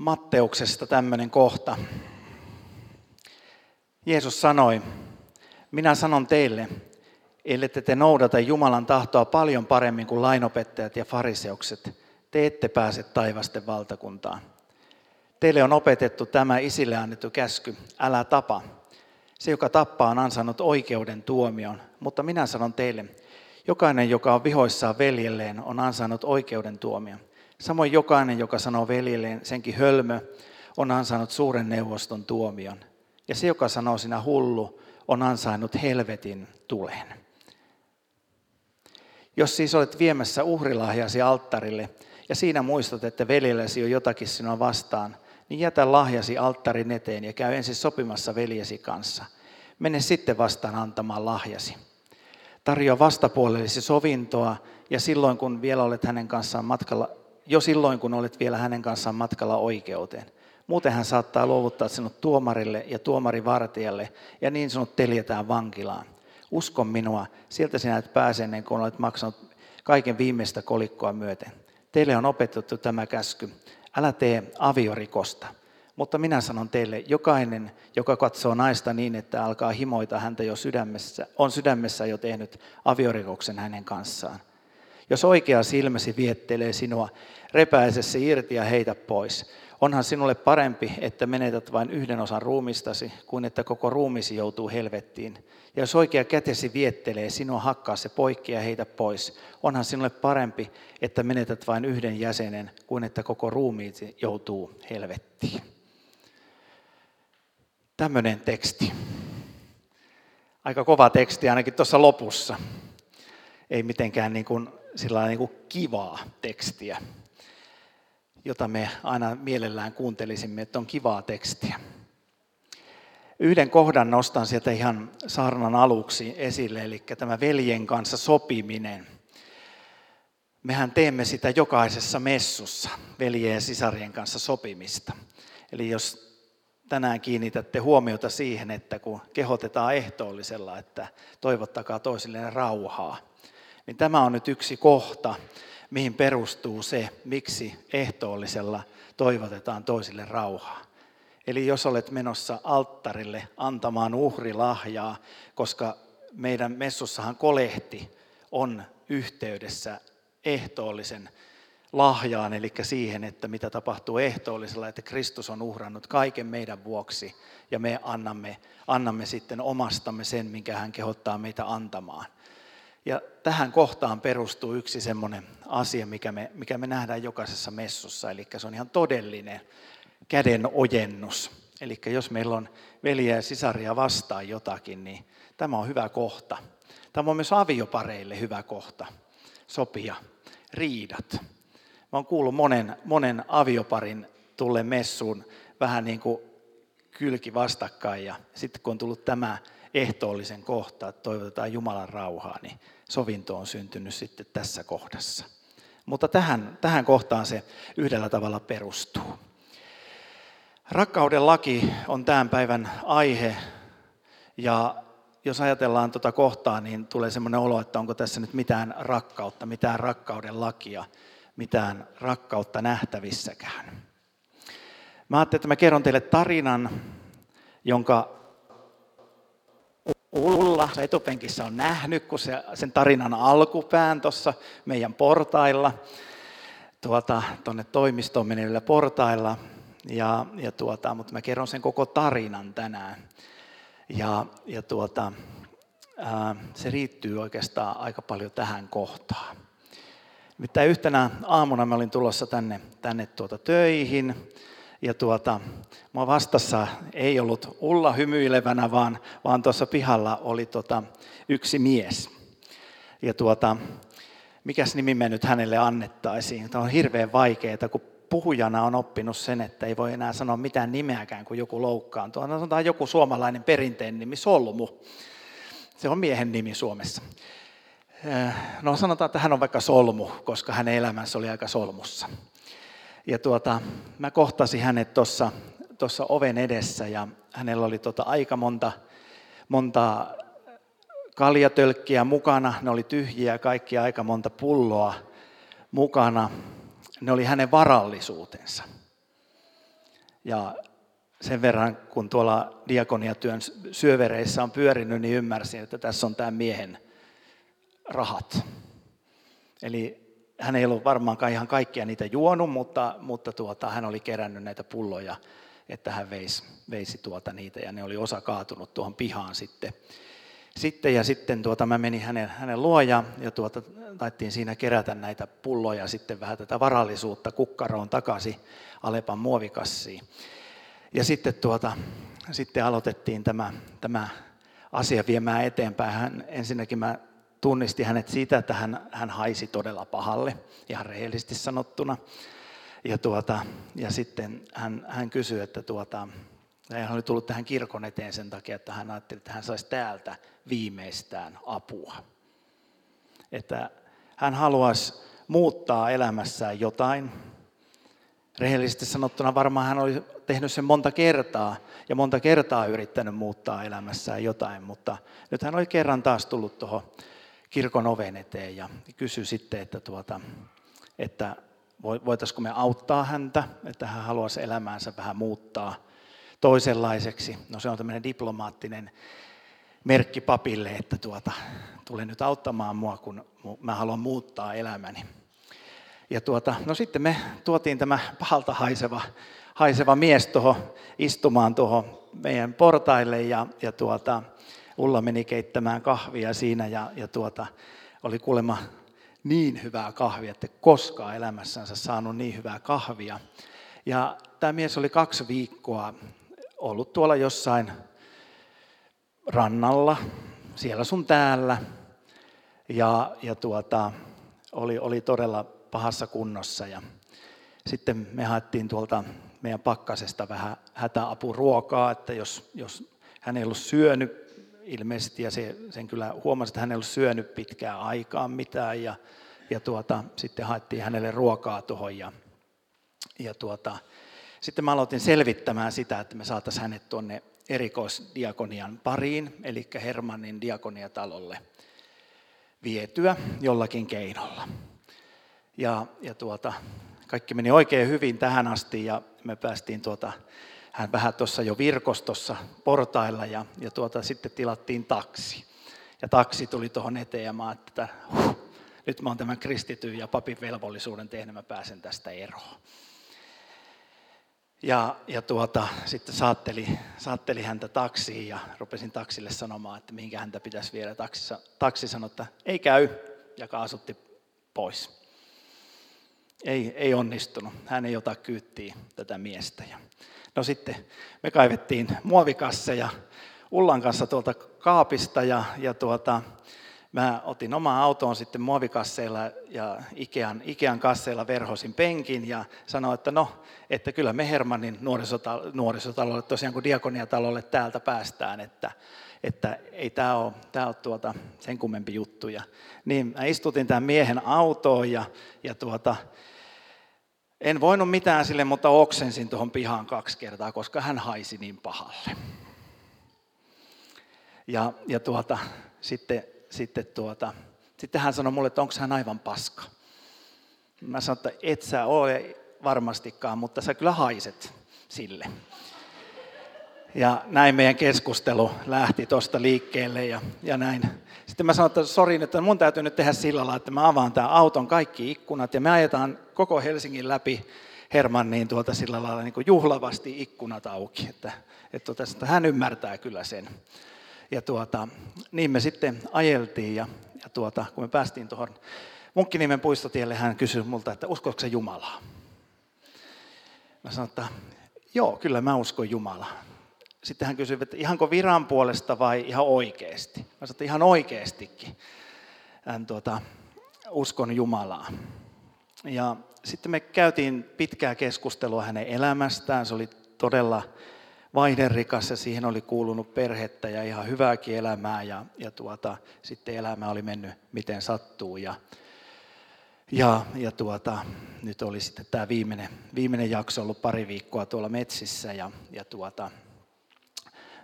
Matteuksesta tämmöinen kohta. Jeesus sanoi, minä sanon teille, ellette te noudata Jumalan tahtoa paljon paremmin kuin lainopettajat ja fariseukset, te ette pääse taivasten valtakuntaan. Teille on opetettu tämä isille annettu käsky, älä tapa. Se, joka tappaa, on ansainnut oikeuden tuomion, mutta minä sanon teille, jokainen, joka on vihoissaan veljelleen, on ansainnut oikeuden tuomion. Samoin jokainen, joka sanoo veljelleen senkin hölmö, on ansainnut suuren neuvoston tuomion. Ja se, joka sanoo sinä hullu, on ansainnut helvetin tulen. Jos siis olet viemässä uhrilahjasi alttarille ja siinä muistat, että veljellesi on jotakin sinua vastaan, niin jätä lahjasi alttarin eteen ja käy ensin sopimassa veljesi kanssa. Mene sitten vastaan antamaan lahjasi. Tarjoa vastapuolellesi sovintoa ja silloin kun vielä olet hänen kanssaan matkalla, jo silloin kun olet vielä hänen kanssaan matkalla oikeuteen. Muuten hän saattaa luovuttaa sinut tuomarille ja tuomarivartijalle ja niin sinut teljetään vankilaan. Uskon minua, sieltä sinä et pääse ennen kuin olet maksanut kaiken viimeistä kolikkoa myöten. Teille on opetettu tämä käsky. Älä tee aviorikosta. Mutta minä sanon teille, jokainen, joka katsoo naista niin, että alkaa himoita häntä jo sydämessä, on sydämessä jo tehnyt aviorikoksen hänen kanssaan. Jos oikea silmäsi viettelee sinua, repäise se irti ja heitä pois. Onhan sinulle parempi, että menetät vain yhden osan ruumistasi, kuin että koko ruumisi joutuu helvettiin. Ja jos oikea kätesi viettelee sinua, hakkaa se poikki ja heitä pois. Onhan sinulle parempi, että menetät vain yhden jäsenen, kuin että koko ruumiisi joutuu helvettiin. Tämmöinen teksti. Aika kova teksti ainakin tuossa lopussa. Ei mitenkään niin kuin, sillä niin kuin kivaa tekstiä jota me aina mielellään kuuntelisimme, että on kivaa tekstiä. Yhden kohdan nostan sieltä ihan saarnan aluksi esille, eli tämä veljen kanssa sopiminen. Mehän teemme sitä jokaisessa messussa, veljen ja sisarien kanssa sopimista. Eli jos tänään kiinnitätte huomiota siihen, että kun kehotetaan ehtoollisella, että toivottakaa toisilleen rauhaa, niin tämä on nyt yksi kohta, mihin perustuu se, miksi ehtoollisella toivotetaan toisille rauhaa. Eli jos olet menossa alttarille antamaan uhrilahjaa, koska meidän messussahan kolehti on yhteydessä ehtoollisen lahjaan, eli siihen, että mitä tapahtuu ehtoollisella, että Kristus on uhrannut kaiken meidän vuoksi ja me annamme, annamme sitten omastamme sen, minkä hän kehottaa meitä antamaan. Ja tähän kohtaan perustuu yksi semmoinen asia, mikä me, mikä me nähdään jokaisessa messussa, eli se on ihan todellinen käden ojennus. Eli jos meillä on veljeä ja sisaria vastaan jotakin, niin tämä on hyvä kohta. Tämä on myös aviopareille hyvä kohta sopia riidat. Mä oon kuullut monen, monen avioparin tulle messuun vähän niin kuin kylki vastakkain ja sitten kun on tullut tämä ehtoollisen kohta, että toivotetaan Jumalan rauhaa, niin sovinto on syntynyt sitten tässä kohdassa. Mutta tähän, tähän kohtaan se yhdellä tavalla perustuu. Rakkauden laki on tämän päivän aihe ja jos ajatellaan tuota kohtaa, niin tulee sellainen olo, että onko tässä nyt mitään rakkautta, mitään rakkauden lakia, mitään rakkautta nähtävissäkään. Mä ajattelin, että mä kerron teille tarinan, jonka Ulla etupenkissä on nähnyt, kun se, sen tarinan alkupään tuossa meidän portailla, tuota, tuonne toimistoon menevillä portailla. Ja, ja tuota, mutta mä kerron sen koko tarinan tänään. Ja, ja tuota, ää, se riittyy oikeastaan aika paljon tähän kohtaan. Mitä yhtenä aamuna mä olin tulossa tänne, tänne tuota töihin ja tuota, mua vastassa ei ollut Ulla hymyilevänä, vaan, vaan tuossa pihalla oli tuota, yksi mies. Ja tuota, mikäs nimi me nyt hänelle annettaisiin? Tämä on hirveän vaikeaa, kun puhujana on oppinut sen, että ei voi enää sanoa mitään nimeäkään, kun joku loukkaantuu. No, sanotaan joku suomalainen perinteen nimi, Solmu. Se on miehen nimi Suomessa. Äh, no sanotaan, että hän on vaikka solmu, koska hänen elämänsä oli aika solmussa. Ja tuota, mä kohtasin hänet tuossa tossa oven edessä ja hänellä oli tota aika monta, monta kaljatölkkiä mukana. Ne oli tyhjiä kaikki aika monta pulloa mukana. Ne oli hänen varallisuutensa. Ja sen verran, kun tuolla diakoniatyön syövereissä on pyörinyt, niin ymmärsin, että tässä on tämä miehen rahat. Eli hän ei ollut varmaankaan ihan kaikkia niitä juonut, mutta, mutta tuota, hän oli kerännyt näitä pulloja, että hän veisi, veisi tuota niitä ja ne oli osa kaatunut tuohon pihaan sitten. Sitten ja sitten tuota, mä menin hänen, hänen luo ja, ja tuota, taittiin siinä kerätä näitä pulloja sitten vähän tätä varallisuutta kukkaroon takaisin Alepan muovikassiin. Ja sitten, tuota, sitten aloitettiin tämä, tämä asia viemään eteenpäin. Hän, ensinnäkin mä tunnistin hänet siitä, että hän, hän haisi todella pahalle, ihan rehellisesti sanottuna. Ja, tuota, ja sitten hän, hän kysyi, että tuota, hän oli tullut tähän kirkon eteen sen takia, että hän ajatteli, että hän saisi täältä viimeistään apua. Että hän haluaisi muuttaa elämässään jotain. Rehellisesti sanottuna varmaan hän oli tehnyt sen monta kertaa ja monta kertaa yrittänyt muuttaa elämässään jotain, mutta nyt hän oli kerran taas tullut tuohon kirkon oven eteen ja kysyi sitten, että, tuota, että voitaisiko me auttaa häntä, että hän haluaisi elämäänsä vähän muuttaa toisenlaiseksi. No se on tämmöinen diplomaattinen merkki papille, että tuota, tule nyt auttamaan mua, kun mä haluan muuttaa elämäni. Ja tuota, no sitten me tuotiin tämä pahalta haiseva, haiseva mies tuohon istumaan tuohon meidän portaille ja, ja tuota, Ulla meni keittämään kahvia siinä ja, ja tuota, oli kuulemma niin hyvää kahvia, että koskaan elämässänsä saanut niin hyvää kahvia. Ja tämä mies oli kaksi viikkoa ollut tuolla jossain rannalla, siellä sun täällä, ja, ja tuota, oli, oli todella pahassa kunnossa. Ja sitten me haettiin tuolta meidän pakkasesta vähän hätäapuruokaa, että jos, jos hän ei ollut syönyt ilmeisesti, ja se, sen kyllä huomasi, että hän ei ollut syönyt pitkään aikaan mitään, ja, ja tuota, sitten haettiin hänelle ruokaa tuohon, ja, ja tuota, sitten mä aloitin selvittämään sitä, että me saataisiin hänet tuonne erikoisdiakonian pariin, eli Hermannin diakoniatalolle vietyä jollakin keinolla. Ja, ja tuota, kaikki meni oikein hyvin tähän asti ja me päästiin tuota, hän vähän tuossa jo virkostossa portailla ja, ja tuota, sitten tilattiin taksi. Ja taksi tuli tuohon eteen ja mä että huh, nyt mä oon tämän kristityn ja papin velvollisuuden tehnyt, mä pääsen tästä eroon. Ja, ja tuota, sitten saatteli, saatteli häntä taksiin ja rupesin taksille sanomaan, että mihinkä häntä pitäisi viedä. Taksi, taksi sanoi, että ei käy ja kaasutti pois. Ei, ei onnistunut. Hän ei ota kyyttiä tätä miestä. Ja no sitten me kaivettiin muovikasseja Ullan kanssa tuolta kaapista ja, ja tuota, Mä otin omaa autoon sitten muovikasseilla ja Ikean, Ikean kasseilla verhosin penkin ja sanoin, että no, että kyllä me Hermannin nuorisotalo, nuorisotalolle, tosiaan kun diakoniatalolle täältä päästään, että, että ei tämä ole, tämä ole tuota sen kummempi juttu. Ja, niin mä istutin tämän miehen autoon ja, ja tuota, en voinut mitään sille, mutta oksensin tuohon pihaan kaksi kertaa, koska hän haisi niin pahalle. Ja, ja tuota, sitten sitten, tuota, sitten hän sanoi mulle, että onko hän aivan paska. Mä sanoin, että et sä ole varmastikaan, mutta sä kyllä haiset sille. Ja näin meidän keskustelu lähti tuosta liikkeelle ja, ja näin. Sitten mä sanoin, että sori, että mun täytyy nyt tehdä sillä lailla, että mä avaan tämän auton kaikki ikkunat ja me ajetaan koko Helsingin läpi Hermanniin tuolta sillä lailla niin kuin juhlavasti ikkunat auki. Että, että, tuota, että hän ymmärtää kyllä sen ja tuota, niin me sitten ajeltiin ja, ja tuota, kun me päästiin tuohon Munkkinimen puistotielle, hän kysyi multa, että uskoiko se Jumalaa? Mä sanoin, että joo, kyllä mä uskon Jumalaa. Sitten hän kysyi, että ihanko viran puolesta vai ihan oikeasti? Mä sanoin, että ihan oikeastikin. Hän tuota, uskon Jumalaa. Ja sitten me käytiin pitkää keskustelua hänen elämästään. Se oli todella vaihderikas ja siihen oli kuulunut perhettä ja ihan hyvääkin elämää ja, ja tuota, sitten elämä oli mennyt miten sattuu. Ja, ja, ja tuota, nyt oli sitten tämä viimeinen, viimeinen jakso ollut pari viikkoa tuolla metsissä ja, ja tuota,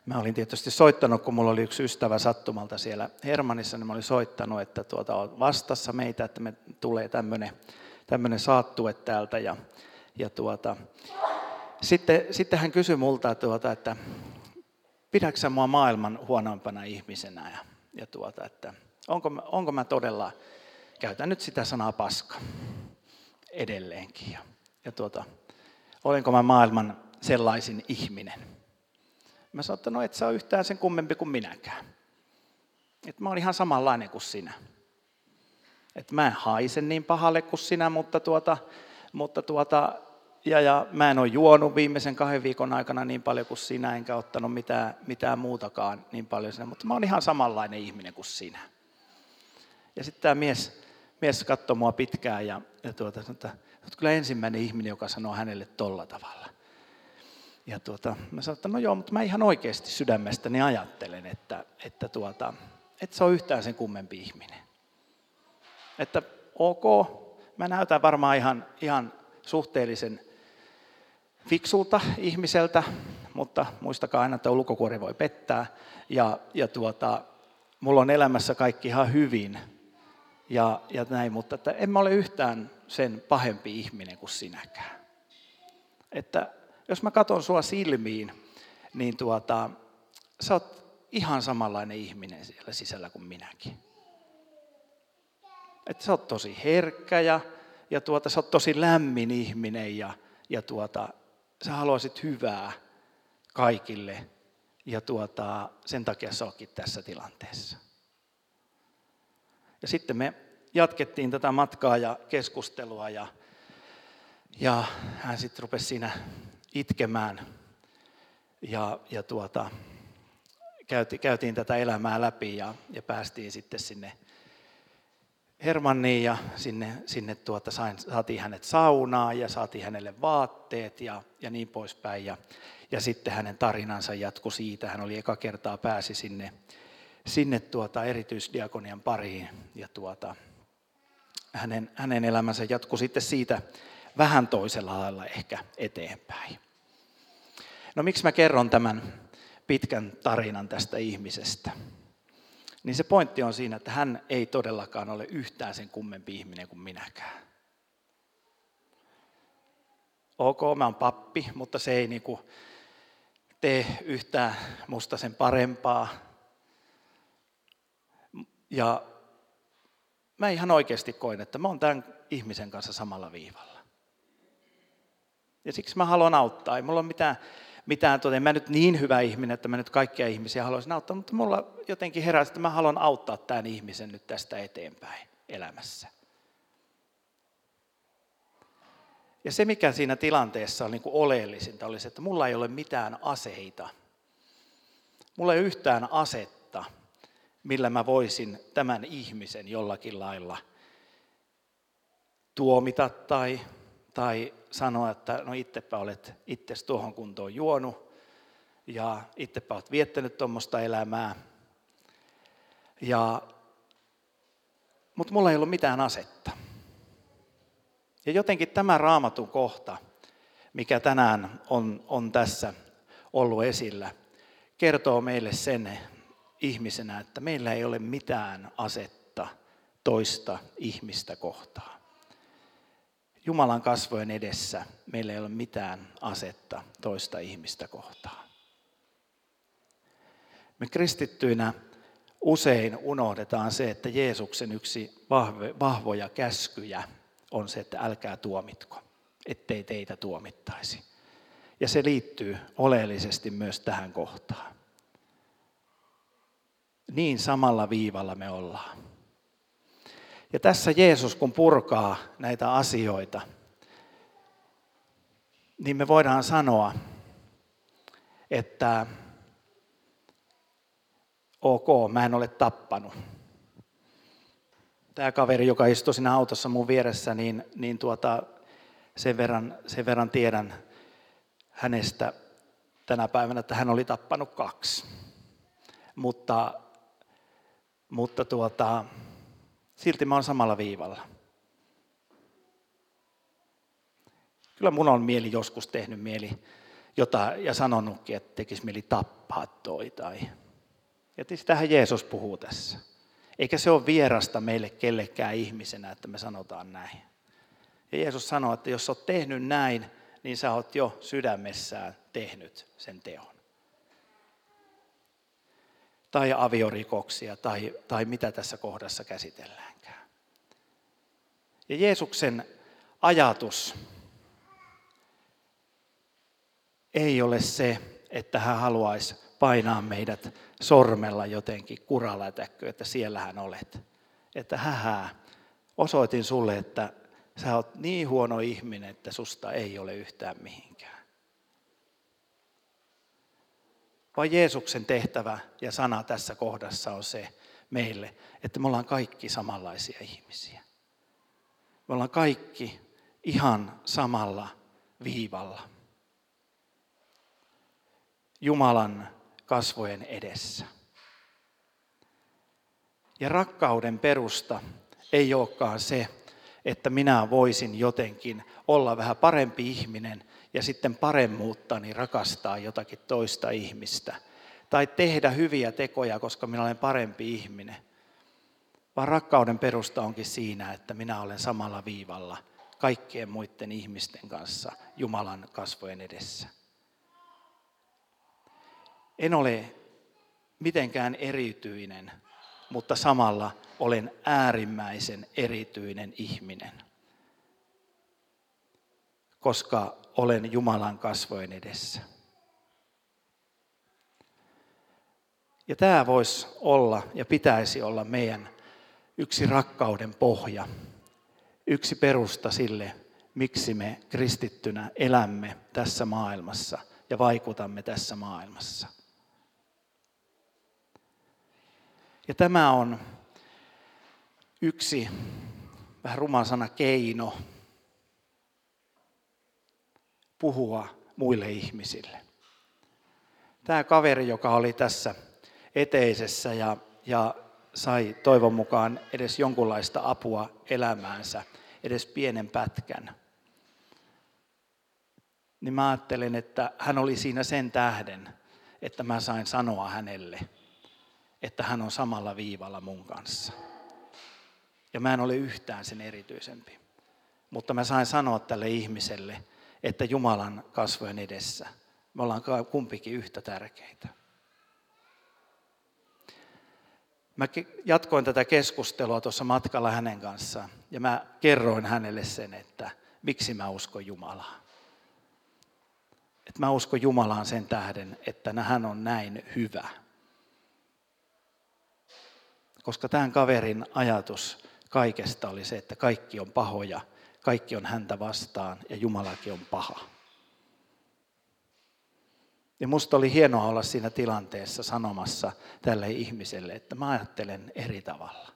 Mä olin tietysti soittanut, kun mulla oli yksi ystävä sattumalta siellä Hermanissa, niin mä olin soittanut, että tuota, on vastassa meitä, että me tulee tämmöinen, tämmöinen saattue täältä. Ja, ja tuota, sitten, sitten hän kysyi multa, tuota, että pidätkö sä mua maailman huonoimpana ihmisenä ja, ja tuota, että onko, onko mä todella, käytän nyt sitä sanaa paska edelleenkin. Ja, ja tuota, olenko mä maailman sellaisin ihminen. Mä sanoin, että no et sä ole yhtään sen kummempi kuin minäkään. Että mä oon ihan samanlainen kuin sinä. Että mä en haise niin pahalle kuin sinä, mutta, tuota, mutta tuota, ja, ja mä en ole juonut viimeisen kahden viikon aikana niin paljon kuin sinä, enkä ottanut mitään, mitään muutakaan niin paljon sinä, mutta mä oon ihan samanlainen ihminen kuin sinä. Ja sitten tämä mies, mies katsoi mua pitkään ja, ja tuota, sanoi, että olet kyllä ensimmäinen ihminen, joka sanoo hänelle tolla tavalla. Ja tuota, mä sanoin, että no joo, mutta mä ihan oikeasti sydämestäni ajattelen, että, että, tuota, että se on yhtään sen kummempi ihminen. Että ok, mä näytän varmaan ihan, ihan suhteellisen fiksulta ihmiseltä, mutta muistakaa aina, että ulkokuori voi pettää. Ja, ja tuota, mulla on elämässä kaikki ihan hyvin ja, ja näin, mutta että en mä ole yhtään sen pahempi ihminen kuin sinäkään. Että jos mä katson sua silmiin, niin tuota, sä oot ihan samanlainen ihminen siellä sisällä kuin minäkin. Että sä oot tosi herkkä ja, ja tuota, sä oot tosi lämmin ihminen ja, ja tuota, sä haluaisit hyvää kaikille ja tuota, sen takia sä ootkin tässä tilanteessa. Ja sitten me jatkettiin tätä matkaa ja keskustelua ja, ja hän sitten rupesi siinä itkemään ja, ja tuota, käytiin, käytiin tätä elämää läpi ja, ja päästiin sitten sinne Hermanniin ja sinne, sinne tuota, sain, saatiin hänet saunaan ja saatiin hänelle vaatteet ja, ja niin poispäin. Ja, ja sitten hänen tarinansa jatkui siitä. Hän oli eka kertaa pääsi sinne, sinne tuota, erityisdiakonian pariin ja tuota, hänen, hänen elämänsä jatkui sitten siitä vähän toisella lailla ehkä eteenpäin. No miksi mä kerron tämän pitkän tarinan tästä ihmisestä? Niin se pointti on siinä, että hän ei todellakaan ole yhtään sen kummempi ihminen kuin minäkään. Ok, mä oon pappi, mutta se ei niinku tee yhtään musta sen parempaa. Ja mä ihan oikeasti koin, että mä oon tämän ihmisen kanssa samalla viivalla. Ja siksi mä haluan auttaa. Ei mulla ole mitään mitään, tuota, en mä nyt niin hyvä ihminen, että mä nyt kaikkia ihmisiä haluaisin auttaa, mutta mulla jotenkin heräsi, että mä haluan auttaa tämän ihmisen nyt tästä eteenpäin elämässä. Ja se, mikä siinä tilanteessa oli niin kuin oleellisinta, oli se, että mulla ei ole mitään aseita. Mulla ei ole yhtään asetta, millä mä voisin tämän ihmisen jollakin lailla tuomita tai tai sanoa, että no itsepä olet itse tuohon kuntoon juonut ja itsepä olet viettänyt tuommoista elämää. Ja, mutta mulla ei ollut mitään asetta. Ja jotenkin tämä raamatun kohta, mikä tänään on, on tässä ollut esillä, kertoo meille sen ihmisenä, että meillä ei ole mitään asetta toista ihmistä kohtaan. Jumalan kasvojen edessä meillä ei ole mitään asetta toista ihmistä kohtaan. Me kristittyinä usein unohdetaan se, että Jeesuksen yksi vahvoja käskyjä on se, että älkää tuomitko, ettei teitä tuomittaisi. Ja se liittyy oleellisesti myös tähän kohtaan. Niin samalla viivalla me ollaan. Ja tässä Jeesus, kun purkaa näitä asioita, niin me voidaan sanoa, että ok, mä en ole tappanut. Tämä kaveri, joka istui siinä autossa mun vieressä, niin, niin tuota, sen, verran, sen verran tiedän hänestä tänä päivänä, että hän oli tappanut kaksi. Mutta, mutta tuota, silti mä oon samalla viivalla. Kyllä mun on mieli joskus tehnyt mieli jota, ja sanonutkin, että tekisi mieli tappaa toi. Tai... Ja sitähän Jeesus puhuu tässä. Eikä se ole vierasta meille kellekään ihmisenä, että me sanotaan näin. Ja Jeesus sanoo, että jos olet tehnyt näin, niin sä oot jo sydämessään tehnyt sen teon. Tai aviorikoksia tai, tai mitä tässä kohdassa käsitelläänkään. Ja Jeesuksen ajatus ei ole se, että hän haluaisi painaa meidät sormella jotenkin kuralätäkkö, että siellähän olet. Että hähää, osoitin sulle, että sä oot niin huono ihminen, että susta ei ole yhtään mihinkään. Vaan Jeesuksen tehtävä ja sana tässä kohdassa on se meille, että me ollaan kaikki samanlaisia ihmisiä. Me ollaan kaikki ihan samalla viivalla. Jumalan kasvojen edessä. Ja rakkauden perusta ei olekaan se, että minä voisin jotenkin olla vähän parempi ihminen ja sitten paremmuuttani rakastaa jotakin toista ihmistä. Tai tehdä hyviä tekoja, koska minä olen parempi ihminen. Vaan rakkauden perusta onkin siinä, että minä olen samalla viivalla kaikkien muiden ihmisten kanssa Jumalan kasvojen edessä. En ole mitenkään erityinen, mutta samalla olen äärimmäisen erityinen ihminen, koska olen Jumalan kasvojen edessä. Ja tämä voisi olla ja pitäisi olla meidän yksi rakkauden pohja, yksi perusta sille, miksi me kristittynä elämme tässä maailmassa ja vaikutamme tässä maailmassa. Ja tämä on yksi vähän ruma sana keino puhua muille ihmisille. Tämä kaveri, joka oli tässä eteisessä ja, ja sai toivon mukaan edes jonkunlaista apua elämäänsä, edes pienen pätkän, niin mä ajattelen, että hän oli siinä sen tähden, että mä sain sanoa hänelle, että hän on samalla viivalla mun kanssa. Ja mä en ole yhtään sen erityisempi. Mutta mä sain sanoa tälle ihmiselle, että Jumalan kasvojen edessä me ollaan kumpikin yhtä tärkeitä. Mä jatkoin tätä keskustelua tuossa matkalla hänen kanssaan ja mä kerroin hänelle sen, että miksi mä uskon Jumalaa. Että mä uskon Jumalaan sen tähden, että hän on näin hyvä. Koska tämän kaverin ajatus kaikesta oli se, että kaikki on pahoja, kaikki on häntä vastaan ja Jumalakin on paha. Ja musta oli hienoa olla siinä tilanteessa sanomassa tälle ihmiselle, että mä ajattelen eri tavalla.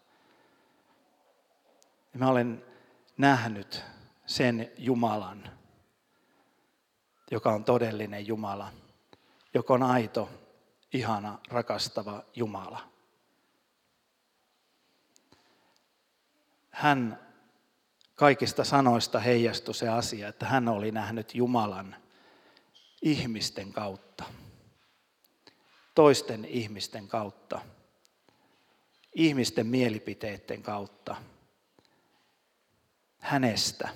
Ja mä olen nähnyt sen Jumalan, joka on todellinen Jumala, joka on aito, ihana, rakastava Jumala. hän kaikista sanoista heijastui se asia, että hän oli nähnyt Jumalan ihmisten kautta, toisten ihmisten kautta, ihmisten mielipiteiden kautta, hänestä.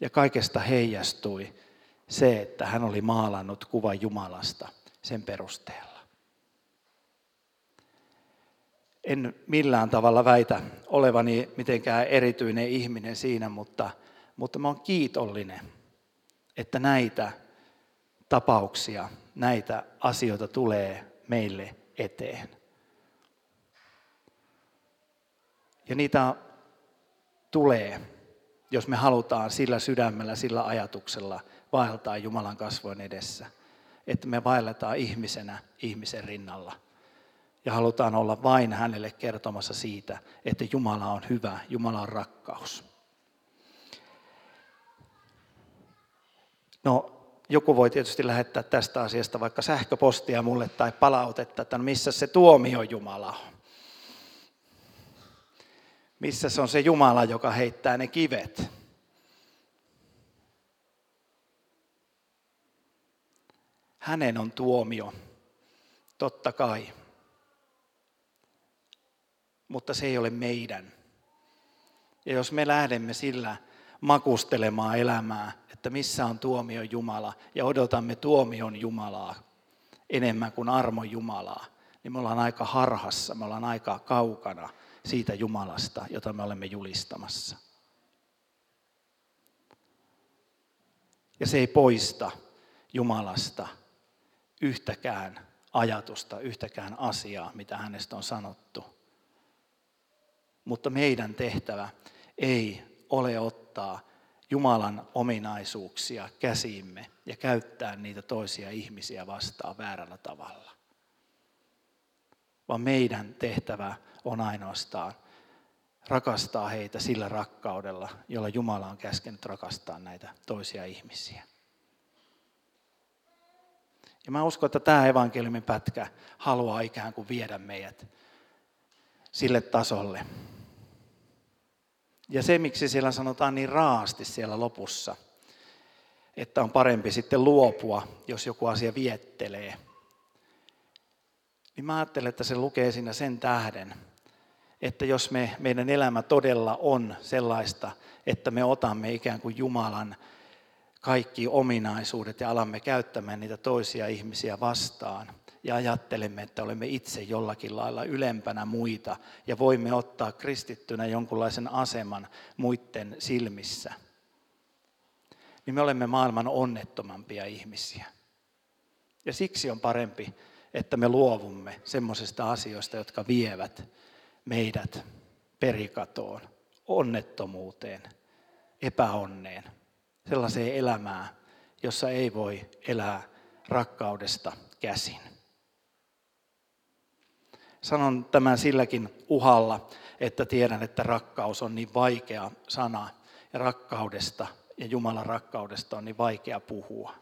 Ja kaikesta heijastui se, että hän oli maalannut kuvan Jumalasta sen perusteella. En millään tavalla väitä olevani mitenkään erityinen ihminen siinä, mutta, mutta mä oon kiitollinen, että näitä tapauksia, näitä asioita tulee meille eteen. Ja niitä tulee, jos me halutaan sillä sydämellä, sillä ajatuksella vaeltaa Jumalan kasvojen edessä. Että me vaelletaan ihmisenä ihmisen rinnalla – ja halutaan olla vain hänelle kertomassa siitä, että Jumala on hyvä, Jumala on rakkaus. No, joku voi tietysti lähettää tästä asiasta vaikka sähköpostia mulle tai palautetta, että no missä se tuomio Jumala on. Missä se on se Jumala, joka heittää ne kivet? Hänen on tuomio, totta kai mutta se ei ole meidän. Ja jos me lähdemme sillä makustelemaan elämää, että missä on tuomion Jumala, ja odotamme tuomion Jumalaa enemmän kuin armon Jumalaa, niin me ollaan aika harhassa, me ollaan aika kaukana siitä Jumalasta, jota me olemme julistamassa. Ja se ei poista Jumalasta yhtäkään ajatusta, yhtäkään asiaa, mitä hänestä on sanottu. Mutta meidän tehtävä ei ole ottaa Jumalan ominaisuuksia käsiimme ja käyttää niitä toisia ihmisiä vastaan väärällä tavalla. Vaan meidän tehtävä on ainoastaan rakastaa heitä sillä rakkaudella, jolla Jumala on käskenyt rakastaa näitä toisia ihmisiä. Ja mä uskon, että tämä evankeliumin pätkä haluaa ikään kuin viedä meidät sille tasolle. Ja se, miksi siellä sanotaan niin raasti siellä lopussa, että on parempi sitten luopua, jos joku asia viettelee, niin mä ajattelen, että se lukee siinä sen tähden, että jos me, meidän elämä todella on sellaista, että me otamme ikään kuin Jumalan kaikki ominaisuudet ja alamme käyttämään niitä toisia ihmisiä vastaan ja ajattelemme, että olemme itse jollakin lailla ylempänä muita ja voimme ottaa kristittynä jonkunlaisen aseman muiden silmissä, niin me olemme maailman onnettomampia ihmisiä. Ja siksi on parempi, että me luovumme semmoisista asioista, jotka vievät meidät perikatoon, onnettomuuteen, epäonneen, sellaiseen elämään, jossa ei voi elää rakkaudesta käsin. Sanon tämän silläkin uhalla, että tiedän, että rakkaus on niin vaikea sana ja rakkaudesta ja Jumalan rakkaudesta on niin vaikea puhua.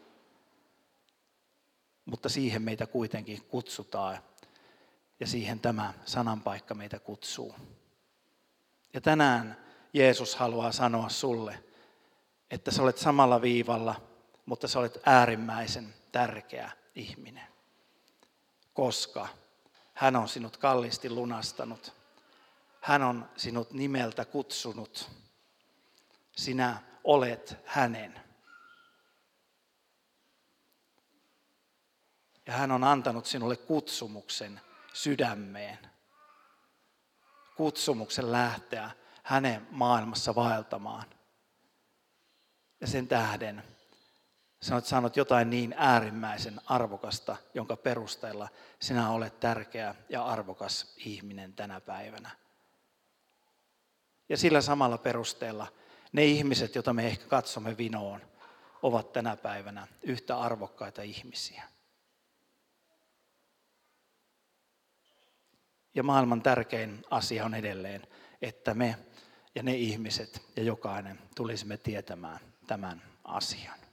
Mutta siihen meitä kuitenkin kutsutaan ja siihen tämä sananpaikka meitä kutsuu. Ja tänään Jeesus haluaa sanoa sulle, että sä olet samalla viivalla, mutta sä olet äärimmäisen tärkeä ihminen. Koska hän on sinut kalliisti lunastanut. Hän on sinut nimeltä kutsunut. Sinä olet hänen. Ja hän on antanut sinulle kutsumuksen sydämeen. Kutsumuksen lähteä hänen maailmassa vaeltamaan. Ja sen tähden sinä olet saanut jotain niin äärimmäisen arvokasta, jonka perusteella sinä olet tärkeä ja arvokas ihminen tänä päivänä. Ja sillä samalla perusteella ne ihmiset, joita me ehkä katsomme vinoon, ovat tänä päivänä yhtä arvokkaita ihmisiä. Ja maailman tärkein asia on edelleen, että me ja ne ihmiset ja jokainen tulisimme tietämään tämän asian.